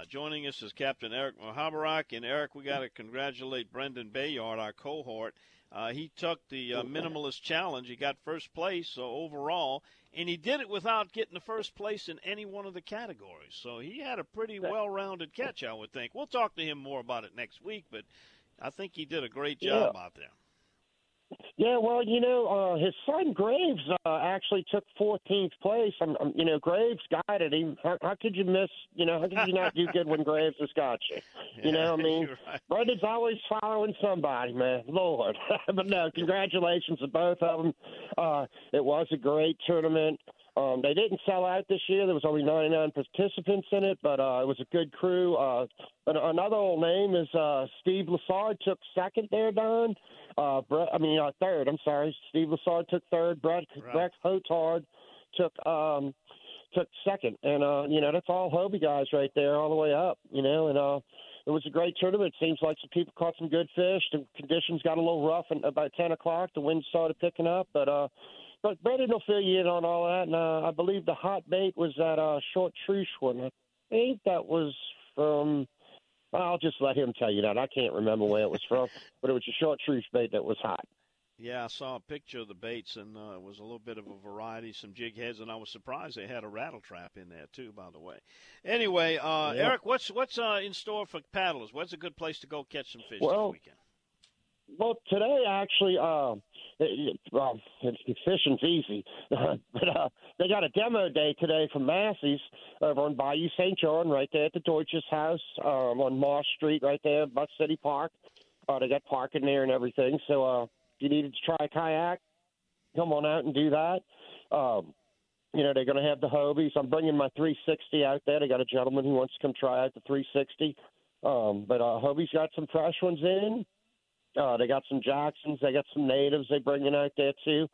Uh, joining us is Captain Eric Mahabarak. And Eric, we got to congratulate Brendan Bayard, our cohort. Uh, he took the uh, minimalist challenge. He got first place overall, and he did it without getting the first place in any one of the categories. So he had a pretty well-rounded catch, I would think. We'll talk to him more about it next week, but I think he did a great job Yeah. out there. Yeah, well, you know, uh, his son Graves uh, actually took 14th place. I'm, I'm, you know, Graves guided him. How, how could you miss? You know, how could you not do good when Graves has got you? You know, what I mean, right. Brendan's always following somebody, man. Lord, but no, congratulations to both of them. Uh, it was a great tournament. Um, they didn't sell out this year. There was only 99 participants in it, but uh, it was a good crew. Uh, another old name is uh, Steve Lassard took second there, Don. Uh, Brett, I mean uh, third. I'm sorry. Steve Lassard took third. Brett Right. Brett Hotard took um, took second, and uh, you know that's all Hobie guys right there, all the way up. You know, and uh, it was a great tournament. It seems like some people caught some good fish. The conditions got a little rough, and about ten o'clock, the wind started picking up, but uh. But Brendan will fill you in on all that, and uh, I believe the hot bait was that uh, short truce one. I think that was from. I'll just let him tell you that. I can't remember where it was from, but it was a short truce bait that was hot. Yeah, I saw a picture of the baits, and uh, it was a little bit of a variety, some jig heads, and I was surprised they had a rattle trap in there too. By the way, anyway, uh, Yeah. Eric, what's what's uh, in store for paddlers? What's a good place to go catch some fish Well, this weekend? Well, today actually, uh, it, well, fishing's easy, but uh, they got a demo day today from Massey's over on Bayou St. John, right there at the Deutsches Haus um, on Moss Street, right there, Buck City Park. Uh, they got parking there and everything. So uh, if you needed to try a kayak, come on out and do that. Um, you know, they're going to have the Hobies. I'm bringing my 360 out there. They got a gentleman who wants to come try out the 360. Um, but uh, Hobie's got some fresh ones in. Uh, they got some Jacksons. They got some natives they bringing out there too.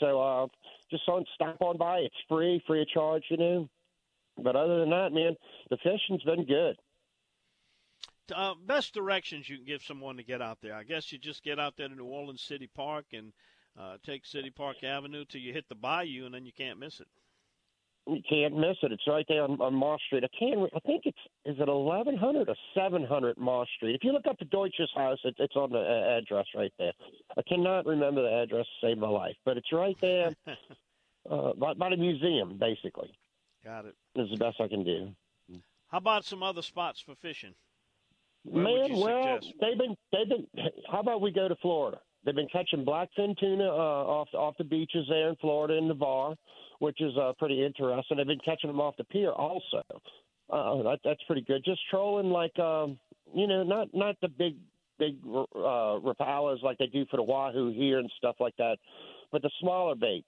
So uh, just on stop on by. It's free, free of charge, you know. But other than that, man, the fishing's been good. Uh, best directions you can give someone to get out there. I guess you just get out there to New Orleans City Park and uh, take City Park Avenue till you hit the bayou, and then you can't miss it. You can't miss it. It's right there on, on Moss Street. I can't. re- I think it's is it 1100 or 700 Moss Street. If you look up the Deutsches Haus, it, it's on the uh, address right there. I cannot remember the address to save my life, but it's right there uh, by, by the museum. Basically, Got it. it. is the best I can do. How about some other spots for fishing? Where Man, well, suggest? they've been they've been. How about we go to Florida? They've been catching blackfin tuna uh, off off the beaches there in Florida in Navarre, which is uh, pretty interesting. They've been catching them off the pier also. Uh, that, that's pretty good. Just trolling like um, you know, not not the big big uh, rapalas like they do for the wahoo here and stuff like that, but the smaller baits.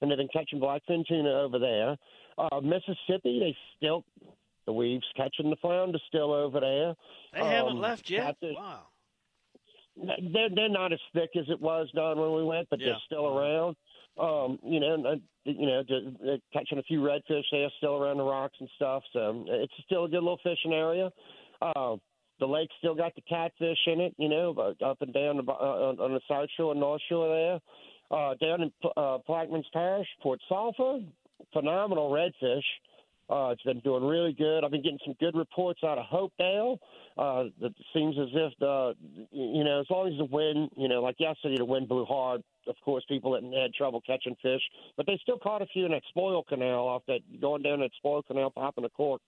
And they've been catching blackfin tuna over there. Uh, Mississippi, they still the weaves catching the flounder still over there. They haven't Um, left yet. catfish- Wow. they're they're not as thick as it was Don when we went, but Yeah. they're still around. Um, you know, uh, you know, catching a few redfish there still around the rocks and stuff. So it's still a good little fishing area. Uh, the lake still got the catfish in it, you know, up and down the, uh, on- on the south shore and north shore there. Uh, down in uh, Plaquemines Parish, Port Sulphur, phenomenal redfish. Uh, it's been doing really good. I've been getting some good reports out of Hopedale. Uh, it seems as if the, you know, as long as the wind, you know, like yesterday, the wind blew hard. Of course, people had, had trouble catching fish, but they still caught a few in that spoil canal off that going down that spoil canal, popping a cork,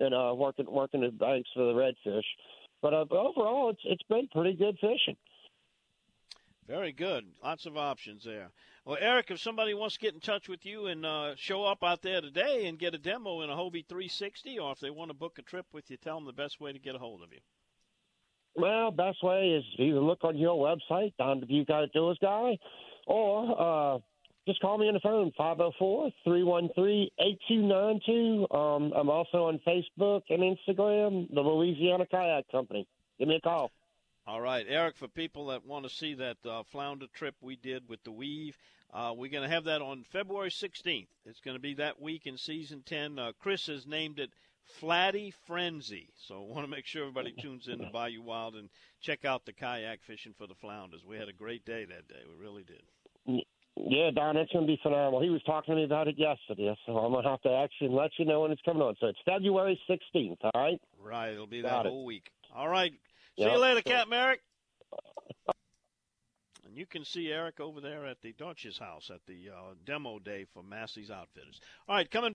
and uh, working working the banks for the redfish. But uh, overall, it's it's been pretty good fishing. Very good. Lots of options there. Well, Eric, if somebody wants to get in touch with you and uh, show up out there today and get a demo in a Hobie 360, or if they want to book a trip with you, tell them the best way to get a hold of you. Well, best way is either look on your website, Don Dubuc Outdoors Guy, or uh, just call me on the phone, 504-313-8292. Um, I'm also on Facebook and Instagram, the Louisiana Kayak Company. Give me a call. All right, Eric, for people that want to see that uh, flounder trip we did with the Weave, uh, we're going to have that on February 16th. It's going to be that week in season 10. Uh, Chris has named it Flatty Frenzy. So I want to make sure everybody tunes in to Bayou Wild and check out the kayak fishing for the flounders. We had a great day that day. We really did. Yeah, Don, it's going to be phenomenal. He was talking to me about it yesterday, so I'm going to have to actually let you know when it's coming on. So it's February 16th, all right? Right, it'll be that whole week. All right. See Yep. you later, Captain Merrick. And you can see Eric over there at the Dutch's house at the uh, demo day for Massey's Outfitters. All right, coming.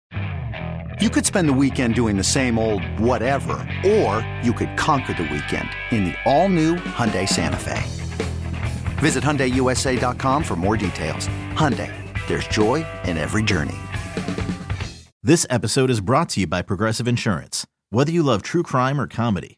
You could spend the weekend doing the same old whatever, or you could conquer the weekend in the all-new Hyundai Santa Fe. Visit HyundaiUSA.com for more details. Hyundai, there's joy in every journey. This episode is brought to you by Progressive Insurance. Whether you love true crime or comedy,